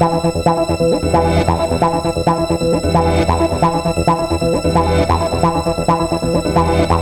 Thank you.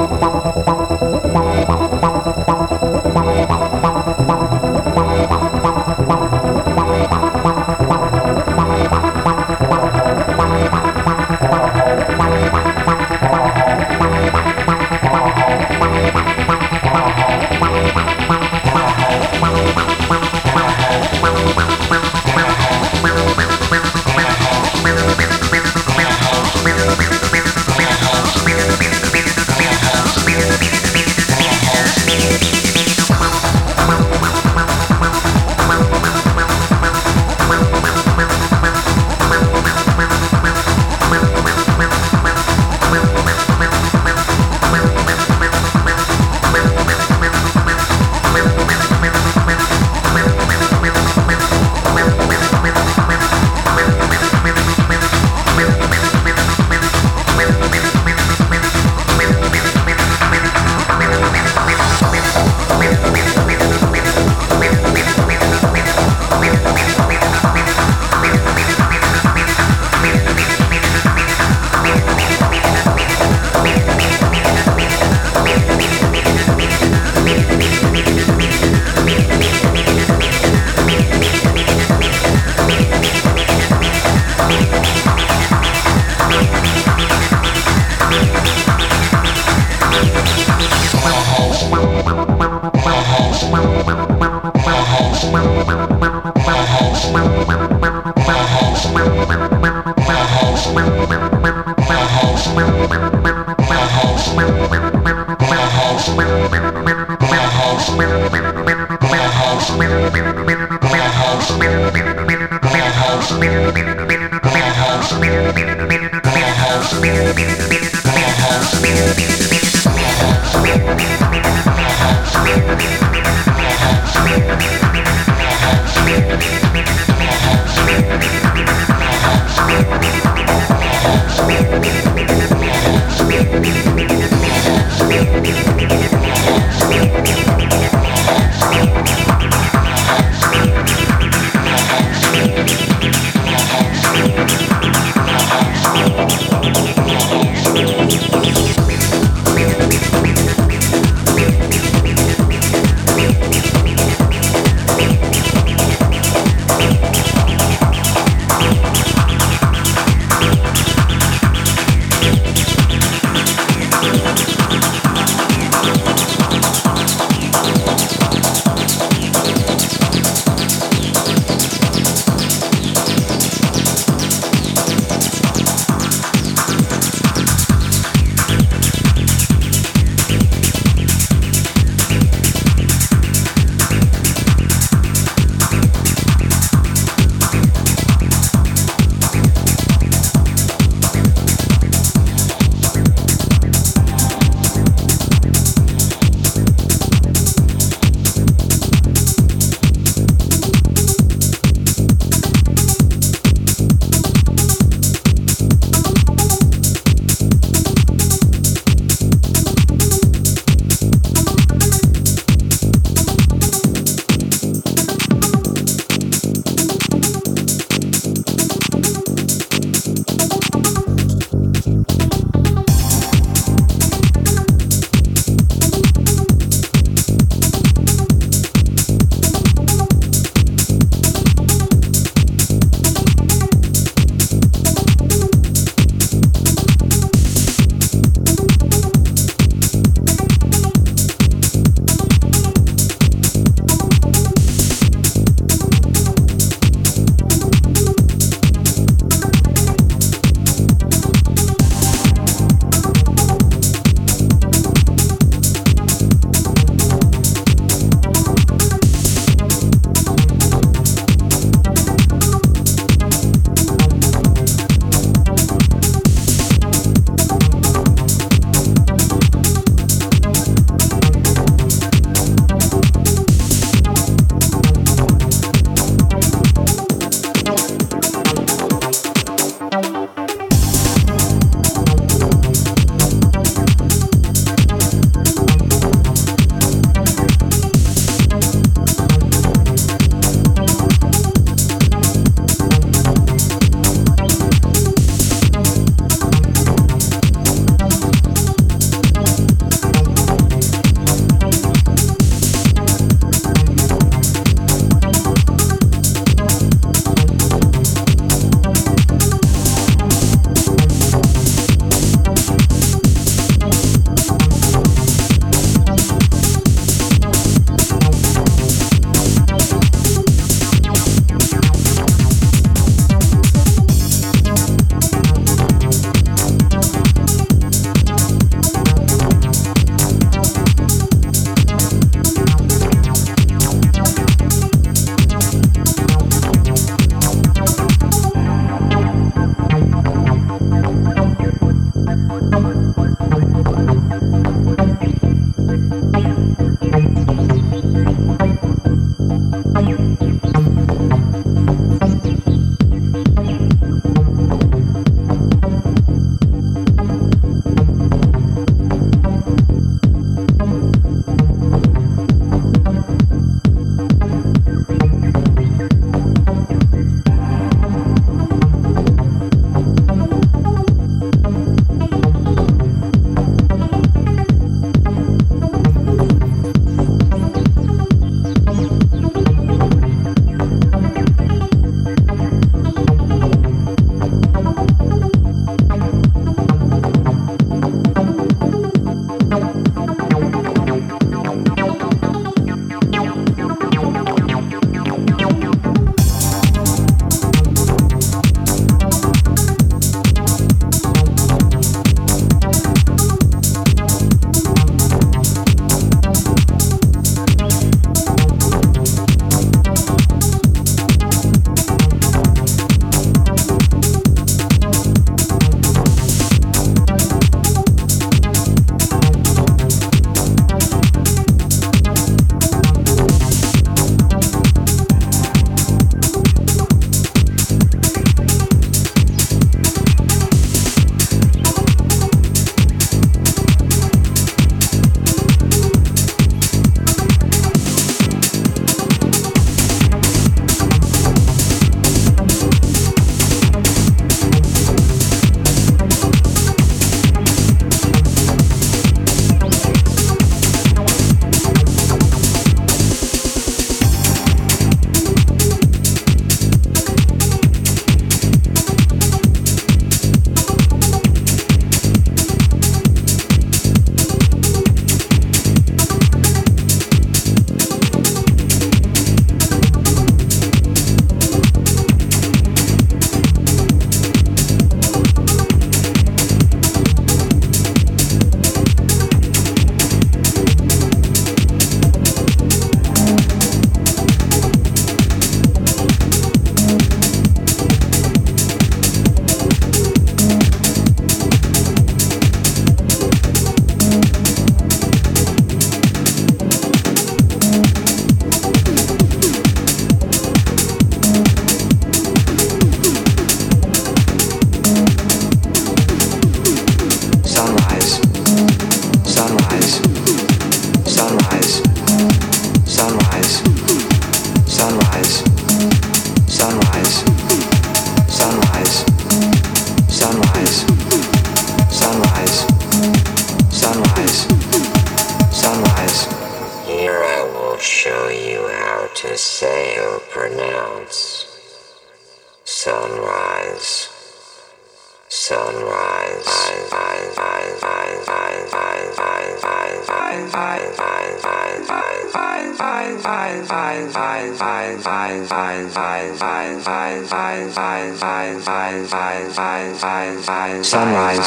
Sunrise.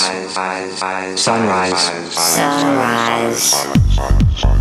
Sunrise. Sunrise.